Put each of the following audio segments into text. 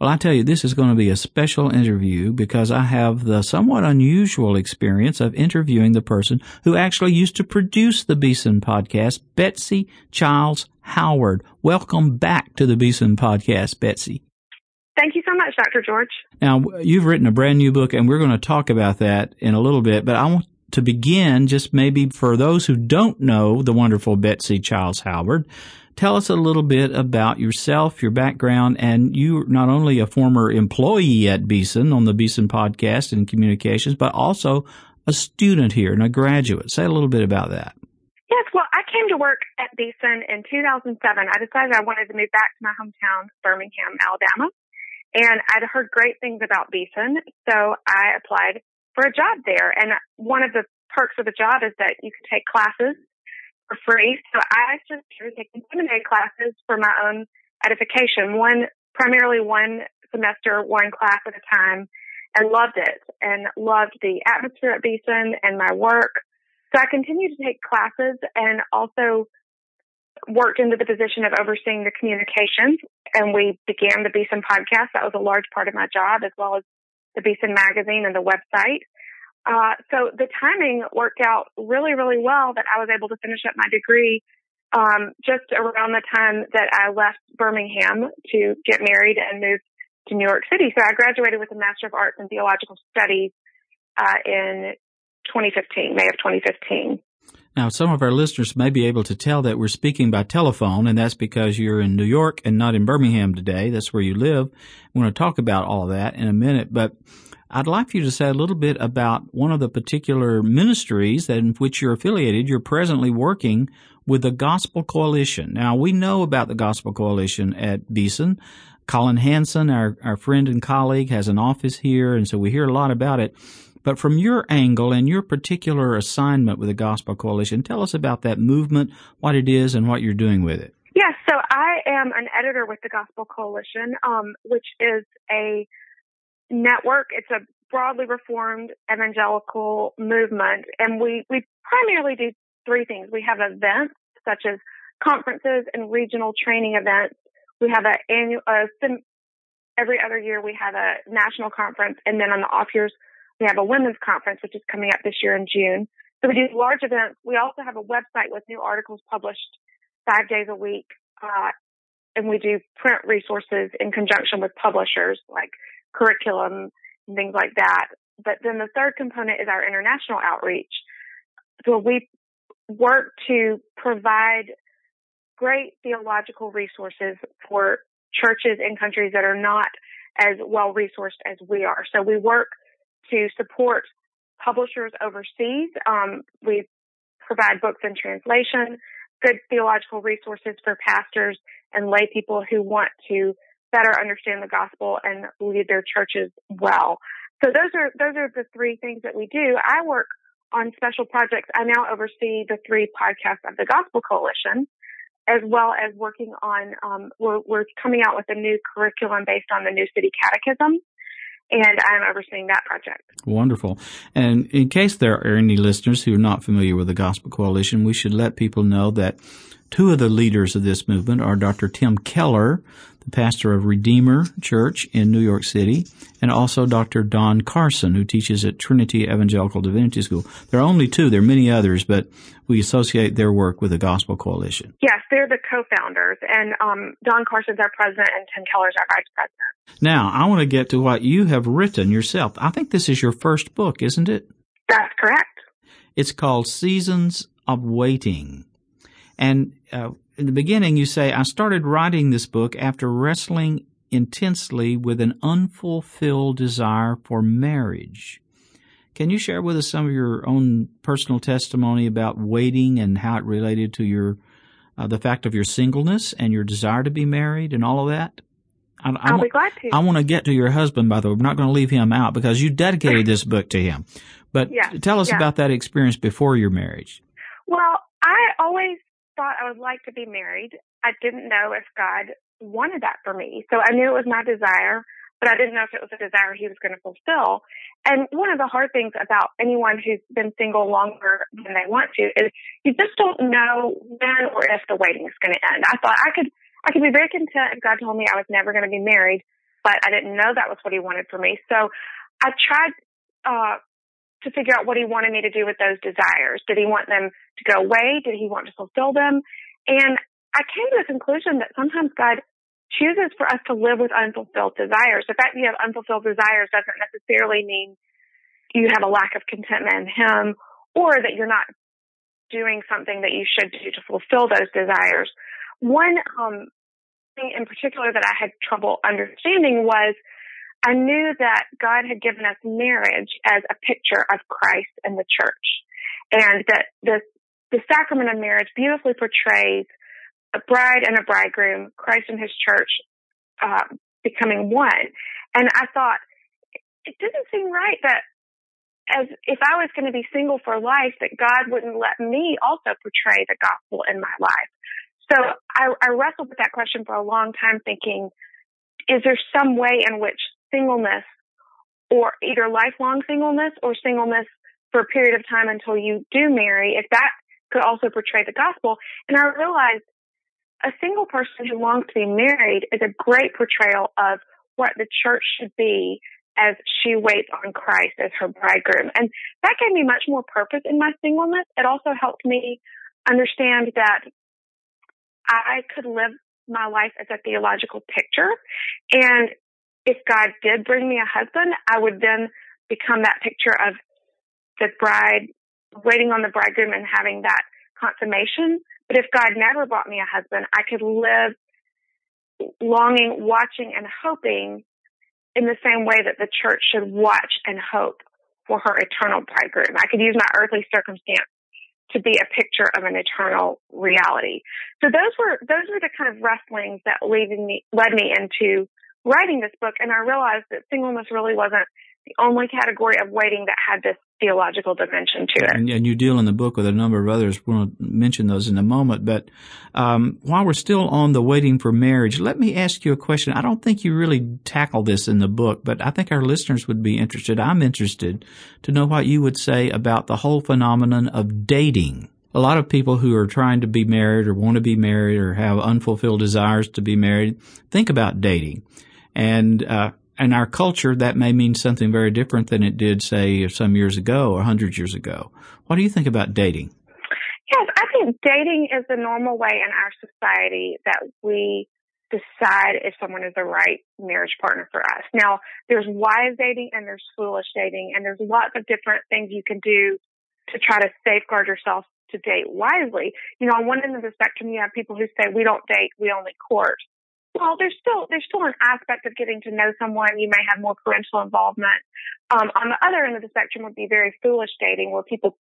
Well, I tell you, this is going to be a special interview because I have the somewhat unusual experience of interviewing the person who actually used to produce the Beeson podcast, Betsy Childs Howard. Welcome back to the Beeson podcast, Betsy. Thank you so much, Dr. George. Now, you've written a brand new book and we're going to talk about that in a little bit, but I want to begin just maybe for those who don't know the wonderful Betsy Childs Howard, tell us a little bit about yourself, your background, and you're not only a former employee at Beeson on the Beeson podcast and communications, but also a student here and a graduate. Say a little bit about that. Yes, well, I came to work at Beeson in 2007. I decided I wanted to move back to my hometown, Birmingham, Alabama, and I'd heard great things about Beeson, so I applied for a job there. And one of the perks of the job is that you can take classes for free. So I just started taking seminary classes for my own edification. One, primarily one semester, one class at a time and loved it and loved the atmosphere at Beeson and my work. So I continued to take classes and also worked into the position of overseeing the communications and we began the Beeson podcast. That was a large part of my job as well as the Beeson magazine and the website. Uh, so the timing worked out really, really well that I was able to finish up my degree um, just around the time that I left Birmingham to get married and move to New York City. So I graduated with a Master of Arts in Theological Studies uh, in 2015, May of 2015. Now, some of our listeners may be able to tell that we're speaking by telephone, and that's because you're in New York and not in Birmingham today. That's where you live. We're going to talk about all that in a minute, but I'd like for you to say a little bit about one of the particular ministries in which you're affiliated. You're presently working with the Gospel Coalition. Now, we know about the Gospel Coalition at Beeson. Collin Hansen, our, our friend and colleague, has an office here, and so we hear a lot about it. But from your angle and your particular assignment with the Gospel Coalition, tell us about that movement, what it is, and what you're doing with it. Yes, so I am an editor with the Gospel Coalition, um, which is a network. It's a broadly reformed evangelical movement, and we we primarily do three things. We have events such as conferences and regional training events. We have a annual uh, every other year we have a national conference, and then on the off years we have a women's conference, which is coming up this year in June. So we do large events. We also have a website with new articles published five days a week. Uh, and we do print resources in conjunction with publishers like curriculum and things like that. But then the third component is our international outreach. So we work to provide great theological resources for churches in countries that are not as well resourced as we are. So we work to support publishers overseas. Um, we provide books in translation, good theological resources for pastors and lay people who want to better understand the gospel and lead their churches well. So those are those are the three things that we do. I work on special projects. I now oversee the three podcasts of the Gospel Coalition, as well as working on. Um, we're, we're coming out with a new curriculum based on the New City Catechism, and I'm overseeing that project. Wonderful. And in case there are any listeners who are not familiar with the Gospel Coalition, we should let people know that two of the leaders of this movement are Dr. Tim Keller, the pastor of Redeemer Church in New York City, and also Dr. Don Carson, who teaches at Trinity Evangelical Divinity School. There are only two. There are many others, but we associate their work with the Gospel Coalition. Yes, they're the co-founders, and um, Don Carson's our president, and Tim Keller's our vice president. Now, I want to get to what you have written yourself. I think this is your first book, isn't it? That's correct. It's called Seasons of Waiting. And uh, in the beginning, you say, I started writing this book after wrestling intensely with an unfulfilled desire for marriage. Can you share with us some of your own personal testimony about waiting and how it related to your uh, the fact of your singleness and your desire to be married and all of that? I, I will be glad to. I want to get to your husband, by the way. We're not going to leave him out because you dedicated this book to him. But yeah, tell us yeah. about that experience before your marriage. Well, I always thought I would like to be married. I didn't know if God wanted that for me. So I knew it was my desire, but I didn't know if it was a desire he was going to fulfill. And one of the hard things about anyone who's been single longer than they want to is you just don't know when or if the waiting is going to end. I thought I could, I could be very content if God told me I was never going to be married, but I didn't know that was what he wanted for me. So I tried, uh, to figure out what he wanted me to do with those desires. Did he want them to go away? Did he want to fulfill them? And I came to the conclusion that sometimes God chooses for us to live with unfulfilled desires. The fact that you have unfulfilled desires doesn't necessarily mean you have a lack of contentment in Him or that you're not doing something that you should do to fulfill those desires. One um, thing in particular that I had trouble understanding was I knew that God had given us marriage as a picture of Christ and the church, and that the the sacrament of marriage beautifully portrays a bride and a bridegroom, Christ and his church, uh, becoming one. And I thought, it didn't seem right that as if I was going to be single for life, that God wouldn't let me also portray the gospel in my life. So I, I wrestled with that question for a long time thinking, is there some way in which singleness or either lifelong singleness or singleness for a period of time until you do marry, if that could also portray the gospel. And I realized a single person who longs to be married is a great portrayal of what the church should be as she waits on Christ as her bridegroom. And that gave me much more purpose in my singleness. It also helped me understand that I could live my life as a theological picture. And if God did bring me a husband, I would then become that picture of the bride waiting on the bridegroom and having that consummation. But if God never brought me a husband, I could live longing, watching, and hoping in the same way that the church should watch and hope for her eternal bridegroom. I could use my earthly circumstance to be a picture of an eternal reality. So those were those were the kind of wrestlings that led me led me into writing this book, and I realized that singleness really wasn't the only category of waiting that had this theological dimension to it. And, and, you deal in the book with a number of others. We'll mention those in a moment. But um, while we're still on the waiting for marriage, let me ask you a question. I don't think you really tackle this in the book, but I think our listeners would be interested. I'm interested to know what you would say about the whole phenomenon of dating. A lot of people who are trying to be married or want to be married or have unfulfilled desires to be married think about dating. And uh, in our culture, that may mean something very different than it did, say, some years ago or hundred years ago. What do you think about dating? Yes, I think dating is the normal way in our society that we decide if someone is the right marriage partner for us. Now, there's wise dating and there's foolish dating, and there's lots of different things you can do to try to safeguard yourself to date wisely. You know, on one end of the spectrum, you have people who say, we don't date, we only court. Well, there's still there's still an aspect of getting to know someone. You may have more parental involvement. Um, on the other end of the spectrum would be very foolish dating, where people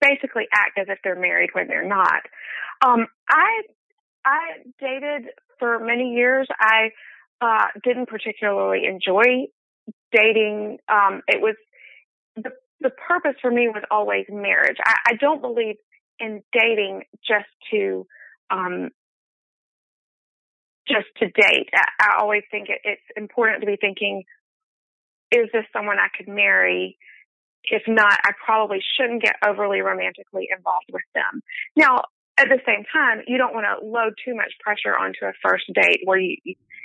basically act as if they're married when they're not. Um, I I dated for many years. I uh, didn't particularly enjoy dating. Um, it was the the purpose for me was always marriage. I, I don't believe in dating just to um, just to date. I, I always think it, it's important to be thinking, is this someone I could marry? If not, I probably shouldn't get overly romantically involved with them. Now, at the same time, you don't want to load too much pressure onto a first date where you,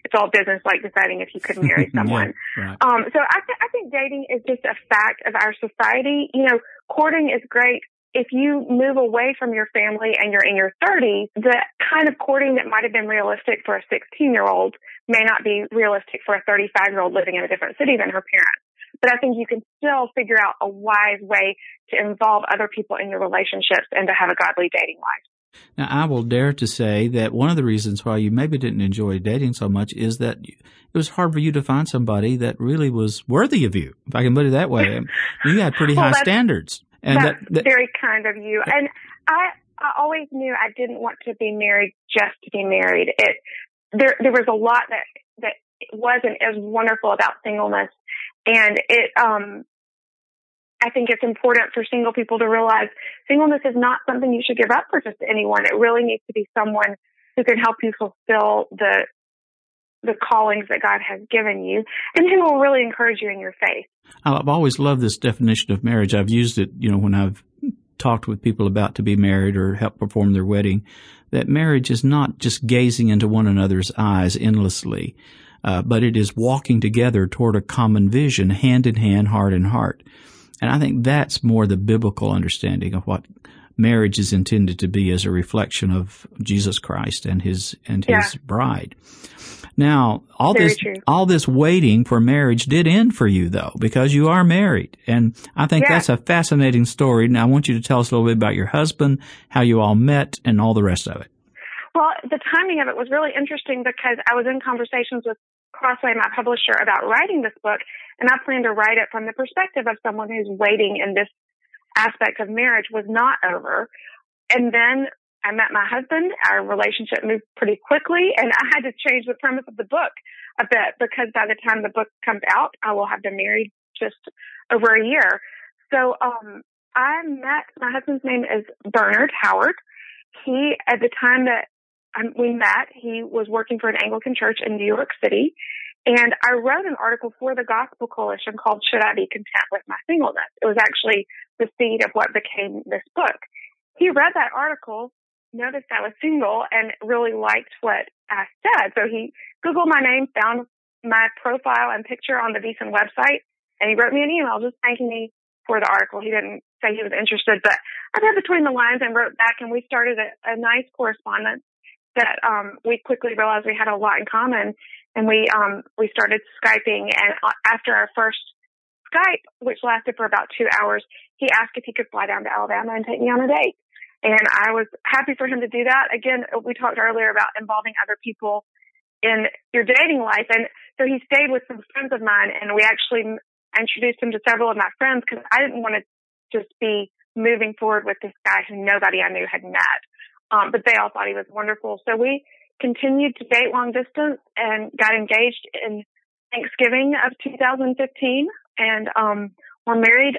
it's all business like deciding if you could marry someone. yeah, right. Um, so I, th- I think dating is just a fact of our society. You know, courting is great if you move away from your family and you're in your 30s, the kind of courting that might have been realistic for a 16 year old may not be realistic for a 35 year old living in a different city than her parents. But I think you can still figure out a wise way to involve other people in your relationships and to have a godly dating life. Now, I will dare to say that one of the reasons why you maybe didn't enjoy dating so much is that it was hard for you to find somebody that really was worthy of you, if I can put it that way. you had pretty well, high standards. And that's that, that, very kind of you. And I, I always knew I didn't want to be married just to be married. It, there, there was a lot that, that wasn't as wonderful about singleness. And it, um, I think it's important for single people to realize singleness is not something you should give up for just anyone. It really needs to be someone who can help you fulfill the the callings that God has given you and who will really encourage you in your faith. I've always loved this definition of marriage. I've used it, you know, when I've talked with people about to be married or help perform their wedding, that marriage is not just gazing into one another's eyes endlessly, uh, but it is walking together toward a common vision, hand in hand, heart in heart. And I think that's more the biblical understanding of what marriage is intended to be as a reflection of Jesus Christ and his and his yeah. bride. Now, all Very this true. all this waiting for marriage did end for you though, because you are married. And I think yeah. that's a fascinating story. Now I want you to tell us a little bit about your husband, how you all met and all the rest of it. Well, the timing of it was really interesting because I was in conversations with Crossway, my publisher, about writing this book, and I plan to write it from the perspective of someone who's waiting in this aspect of marriage was not over. And then I met my husband. Our relationship moved pretty quickly, and I had to change the premise of the book a bit because by the time the book comes out, I will have been married just over a year. So, um, I met my husband's name is Bernard Howard. He, at the time that um, we met, he was working for an Anglican church in New York City, and I wrote an article for the Gospel Coalition called "Should I Be Content with My Singleness?" It was actually the seed of what became this book. He read that article, noticed I was single, and really liked what I said. So he Googled my name, found my profile and picture on the Beeson website, and he wrote me an email just thanking me for the article. He didn't say he was interested, but I read between the lines and wrote back, and we started a, a nice correspondence that um, we quickly realized we had a lot in common, and we um, we started skyping. And uh, after our first Skype, which lasted for about two hours, he asked if he could fly down to Alabama and take me on a date. And I was happy for him to do that. Again, we talked earlier about involving other people in your dating life. And so he stayed with some friends of mine and we actually introduced him to several of my friends because I didn't want to just be moving forward with this guy who nobody I knew had met. Um, but they all thought he was wonderful. So we continued to date long distance and got engaged in Thanksgiving of 2015 and um, we're married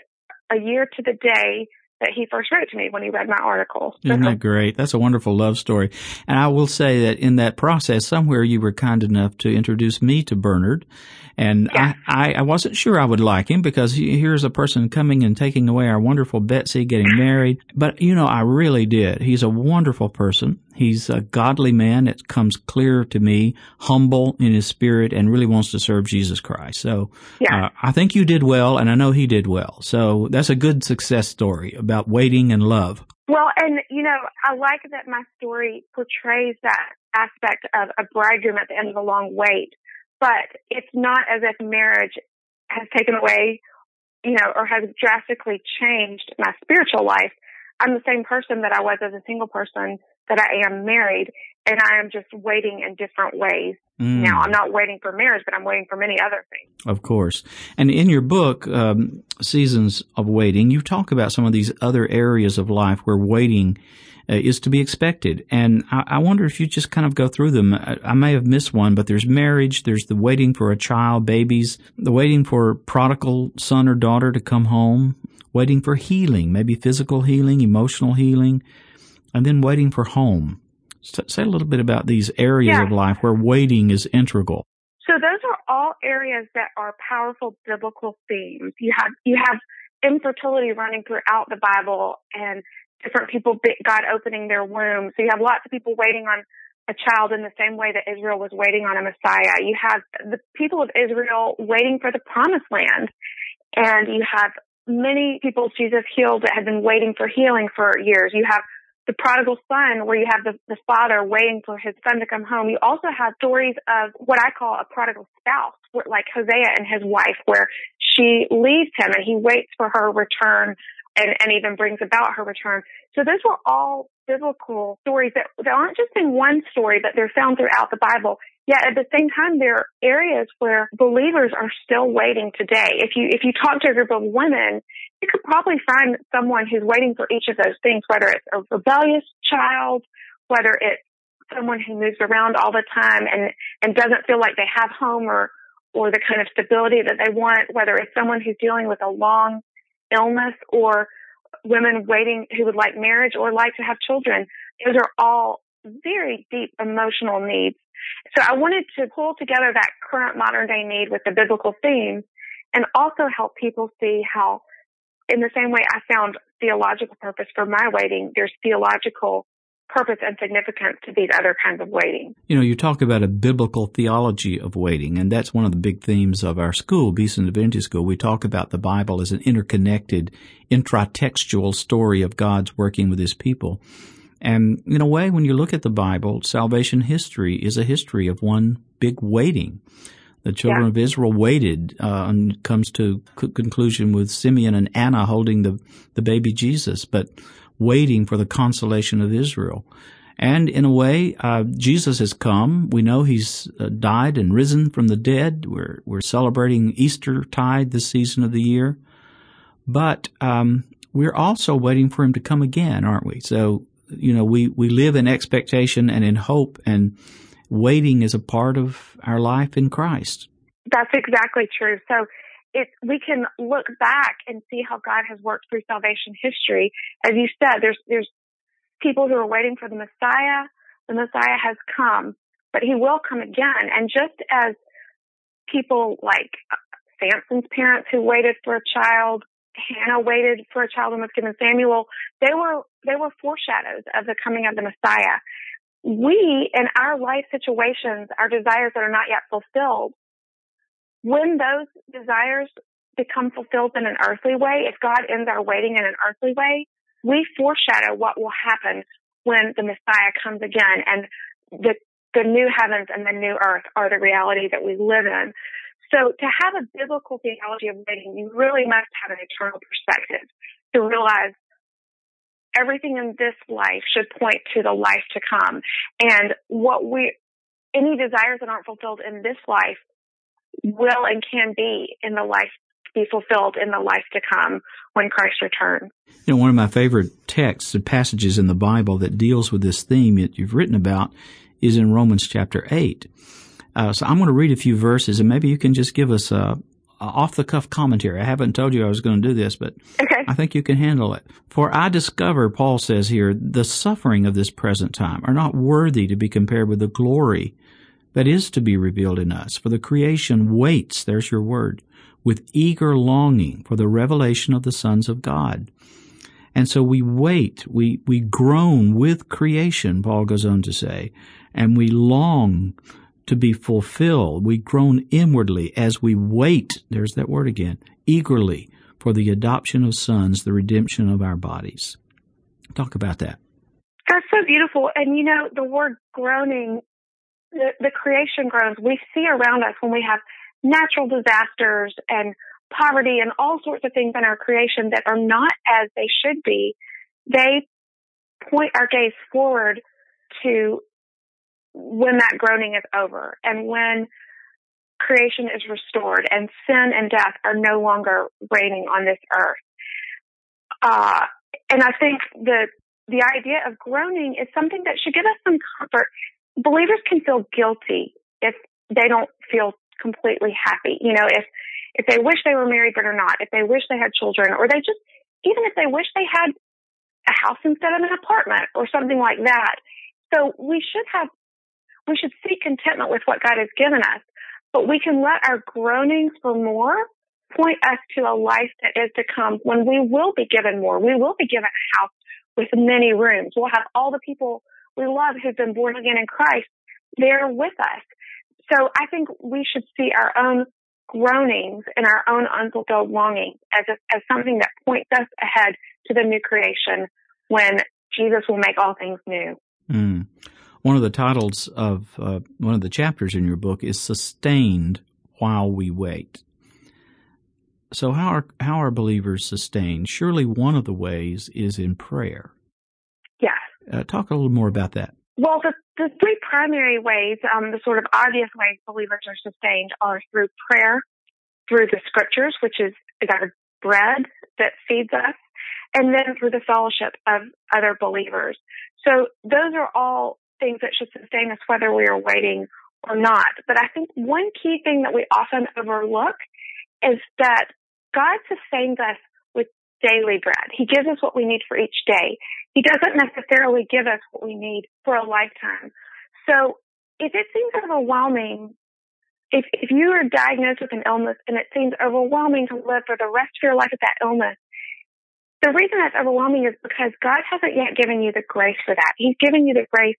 a year to the day that he first wrote to me when he read my article. Isn't that great? That's a wonderful love story. And I will say that in that process, somewhere you were kind enough to introduce me to Bernard. And yeah. I, I, wasn't sure I would like him because here's a person coming and taking away our wonderful Betsy getting married. But, you know, I really did. He's a wonderful person. He's a godly man. It comes clear to me, humble in his spirit and really wants to serve Jesus Christ. So yeah. uh, I think you did well and I know he did well. So that's a good success story about waiting and love. Well, and you know, I like that my story portrays that aspect of a bridegroom at the end of a long wait, but it's not as if marriage has taken away, you know, or has drastically changed my spiritual life. I'm the same person that I was as a single person that I am married and I am just waiting in different ways. Mm. Now, I'm not waiting for marriage, but I'm waiting for many other things. Of course. And in your book, um, Seasons of Waiting, you talk about some of these other areas of life where waiting uh, is to be expected. And I, I, wonder if you just kind of go through them. I, I, may have missed one, but there's marriage, there's the waiting for a child, babies, the waiting for prodigal son or daughter to come home, waiting for healing, maybe physical healing, emotional healing, and then waiting for home. Say a little bit about these areas yeah. of life where waiting is integral. So those are all areas that are powerful biblical themes. You have you have infertility running throughout the Bible and different people God opening their womb. So you have lots of people waiting on a child in the same way that Israel was waiting on a Messiah. You have the people of Israel waiting for the promised land. And you have many people Jesus healed that had been waiting for healing for years. You have the prodigal son where you have the, the father waiting for his son to come home. You also have stories of what I call a prodigal spouse, like Hosea and his wife, where she leaves him and he waits for her return and, and even brings about her return. So those were all biblical stories that, that aren't just in one story, but they're found throughout the Bible. Yet at the same time, there are areas where believers are still waiting today. If you, if you talk to a group of women, you could probably find someone who's waiting for each of those things, whether it's a rebellious child, whether it's someone who moves around all the time and, and doesn't feel like they have home or, or the kind of stability that they want, whether it's someone who's dealing with a long illness or women waiting who would like marriage or like to have children. Those are all very deep emotional needs. So I wanted to pull together that current modern day need with the biblical theme and also help people see how in the same way I found theological purpose for my waiting, there's theological purpose and significance to these other kinds of waiting. You know, you talk about a biblical theology of waiting, and that's one of the big themes of our school, Beeson Divinity School. We talk about the Bible as an interconnected, intratextual story of God's working with his people. And in a way, when you look at the Bible, salvation history is a history of one big waiting. The children Yeah. of Israel waited, uh, and comes to c- conclusion with Simeon and Anna holding the, the baby Jesus, but waiting for the consolation of Israel. And in a way, uh, Jesus has come. We know he's uh, died and risen from the dead. We're, we're celebrating Easter tide this season of the year. But, um, we're also waiting for him to come again, aren't we? So, you know, we, we live in expectation and in hope and waiting is a part of our life in Christ. That's exactly true. So it, we can look back and see how God has worked through salvation history. As you said, there's, there's people who are waiting for the Messiah. The Messiah has come, but he will come again. And just as people like Samson's parents who waited for a child, Hannah waited for a child and was given Samuel, they were, they were foreshadows of the coming of the Messiah. We, in our life situations, our desires that are not yet fulfilled, when those desires become fulfilled in an earthly way, if God ends our waiting in an earthly way, we foreshadow what will happen when the Messiah comes again and the, the new heavens and the new earth are the reality that we live in. So to have a biblical theology of waiting, you really must have an eternal perspective to realize everything in this life should point to the life to come. And what we, any desires that aren't fulfilled in this life will and can be in the life be fulfilled in the life to come when Christ returns. You know, one of my favorite texts and passages in the Bible that deals with this theme that you've written about is in Romans chapter 8. Uh, so I'm going to read a few verses and maybe you can just give us a, a Uh, off the cuff commentary. I haven't told you I was going to do this, but Okay. I think you can handle it. For I discover, Paul says here, the suffering of this present time are not worthy to be compared with the glory that is to be revealed in us. For the creation waits, there's your word, with eager longing for the revelation of the sons of God. And so we wait, we, we groan with creation, Paul goes on to say, and we long to be fulfilled. We groan inwardly as we wait, there's that word again, eagerly for the adoption of sons, the redemption of our bodies. Talk about that. That's so beautiful. And you know, the word groaning, the, the creation groans we see around us when we have natural disasters and poverty and all sorts of things in our creation that are not as they should be. They point our gaze forward to when that groaning is over and when creation is restored and sin and death are no longer reigning on this earth. Uh, and I think the the idea of groaning is something that should give us some comfort. Believers can feel guilty if they don't feel completely happy. You know, if if they wish they were married but are not, if they wish they had children, or they just even if they wish they had a house instead of an apartment or something like that. So we should have we should seek contentment with what God has given us, but we can let our groanings for more point us to a life that is to come when we will be given more. We will be given a house with many rooms. We'll have all the people we love who've been born again in Christ there with us. So I think we should see our own groanings and our own unfulfilled longings as a, as something that points us ahead to the new creation when Jesus will make all things new. Mm. One of the titles of uh, one of the chapters in your book is "Sustained While We Wait." So, how are how are believers sustained? Surely, one of the ways is in prayer. Yes. Uh, talk a little more about that. Well, the, the three primary ways, um, the sort of obvious ways believers are sustained are through prayer, through the scriptures, which is, is our bread that feeds us, and then through the fellowship of other believers. So those are all things that should sustain us whether we are waiting or not. But I think one key thing that we often overlook is that God sustains us with daily bread. He gives us what we need for each day. He doesn't necessarily give us what we need for a lifetime. So if it seems overwhelming, if, if you are diagnosed with an illness and it seems overwhelming to live for the rest of your life with that illness, the reason that's overwhelming is because God hasn't yet given you the grace for that. He's given you the grace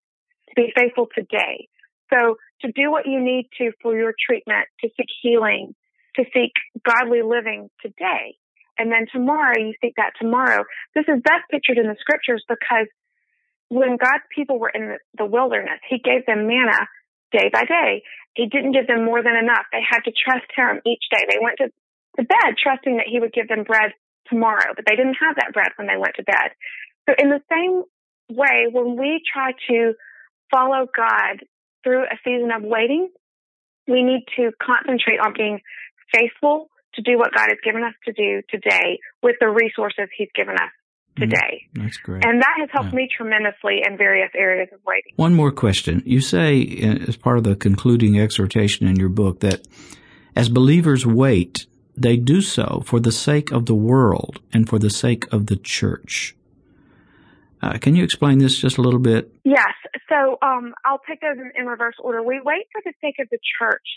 be faithful today. So to do what you need to for your treatment, to seek healing, to seek godly living today. And then tomorrow you seek that tomorrow. This is best pictured in the scriptures because when God's people were in the wilderness, he gave them manna day by day. He didn't give them more than enough. They had to trust him each day. They went to, to bed trusting that he would give them bread tomorrow, but they didn't have that bread when they went to bed. So in the same way, when we try to follow God through a season of waiting, we need to concentrate on being faithful to do what God has given us to do today with the resources He's given us mm-hmm. today. Mm, that's great. And that has helped yeah. me tremendously in various areas of waiting. One more question. You say, as part of the concluding exhortation in your book, that as believers wait, they do so for the sake of the world and for the sake of the church. Uh, can you explain this just a little bit? Yes. So um, I'll take those in, in reverse order. We wait for the sake of the church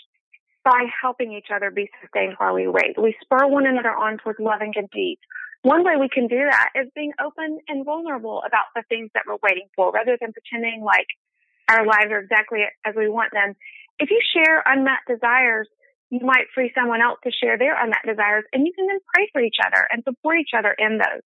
by helping each other be sustained while we wait. We spur one another on towards love and good deeds. One way we can do that is being open and vulnerable about the things that we're waiting for rather than pretending like our lives are exactly as we want them. If you share unmet desires, you might free someone else to share their unmet desires and you can then pray for each other and support each other in those.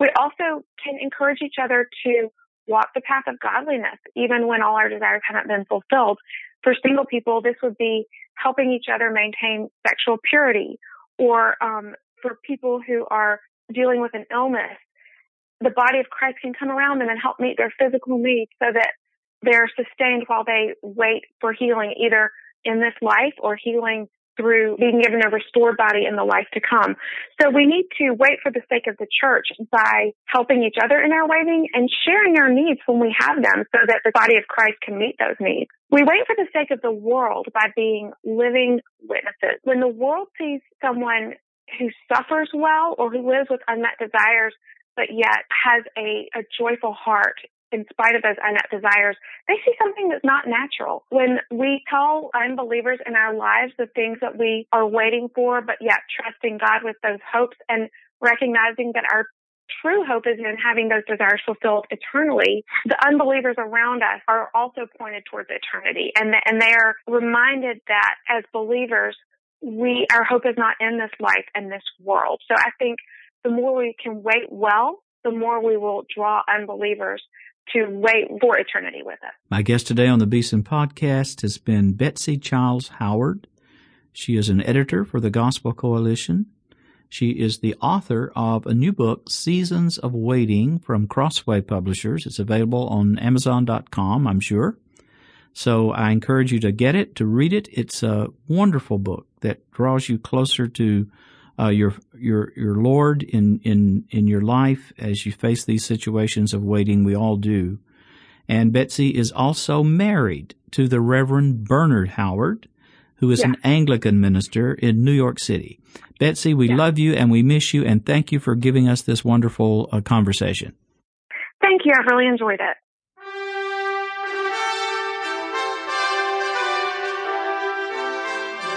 We also can encourage each other to walk the path of godliness, even when all our desires haven't been fulfilled. For single people, this would be helping each other maintain sexual purity, or um, for people who are dealing with an illness, the body of Christ can come around them and help meet their physical needs so that they're sustained while they wait for healing, either in this life or healing through being given a restored body in the life to come. So we need to wait for the sake of the church by helping each other in our waiting and sharing our needs when we have them so that the body of Christ can meet those needs. We wait for the sake of the world by being living witnesses. When the world sees someone who suffers well or who lives with unmet desires, but yet has a, a joyful heart in spite of those unmet desires, they see something that's not natural. When we tell unbelievers in our lives the things that we are waiting for, but yet trusting God with those hopes and recognizing that our true hope is in having those desires fulfilled eternally, the unbelievers around us are also pointed towards eternity and, and they are reminded that as believers, we, our hope is not in this life and this world. So I think the more we can wait well, the more we will draw unbelievers to wait for eternity with us. My guest today on the Beeson podcast has been Betsy Childs Howard. She is an editor for the Gospel Coalition. She is the author of a new book, Seasons of Waiting, from Crossway Publishers. It's available on Amazon.com, I'm sure. So I encourage you to get it, to read it. It's a wonderful book that draws you closer to uh, your your your Lord in in in your life as you face these situations of waiting. We all do. And Betsy is also married to the Reverend Bernard Howard, who is yeah. an Anglican minister in New York City. Betsy, we yeah. love you and we miss you, and thank you for giving us this wonderful uh, conversation. Thank you. I've really enjoyed it.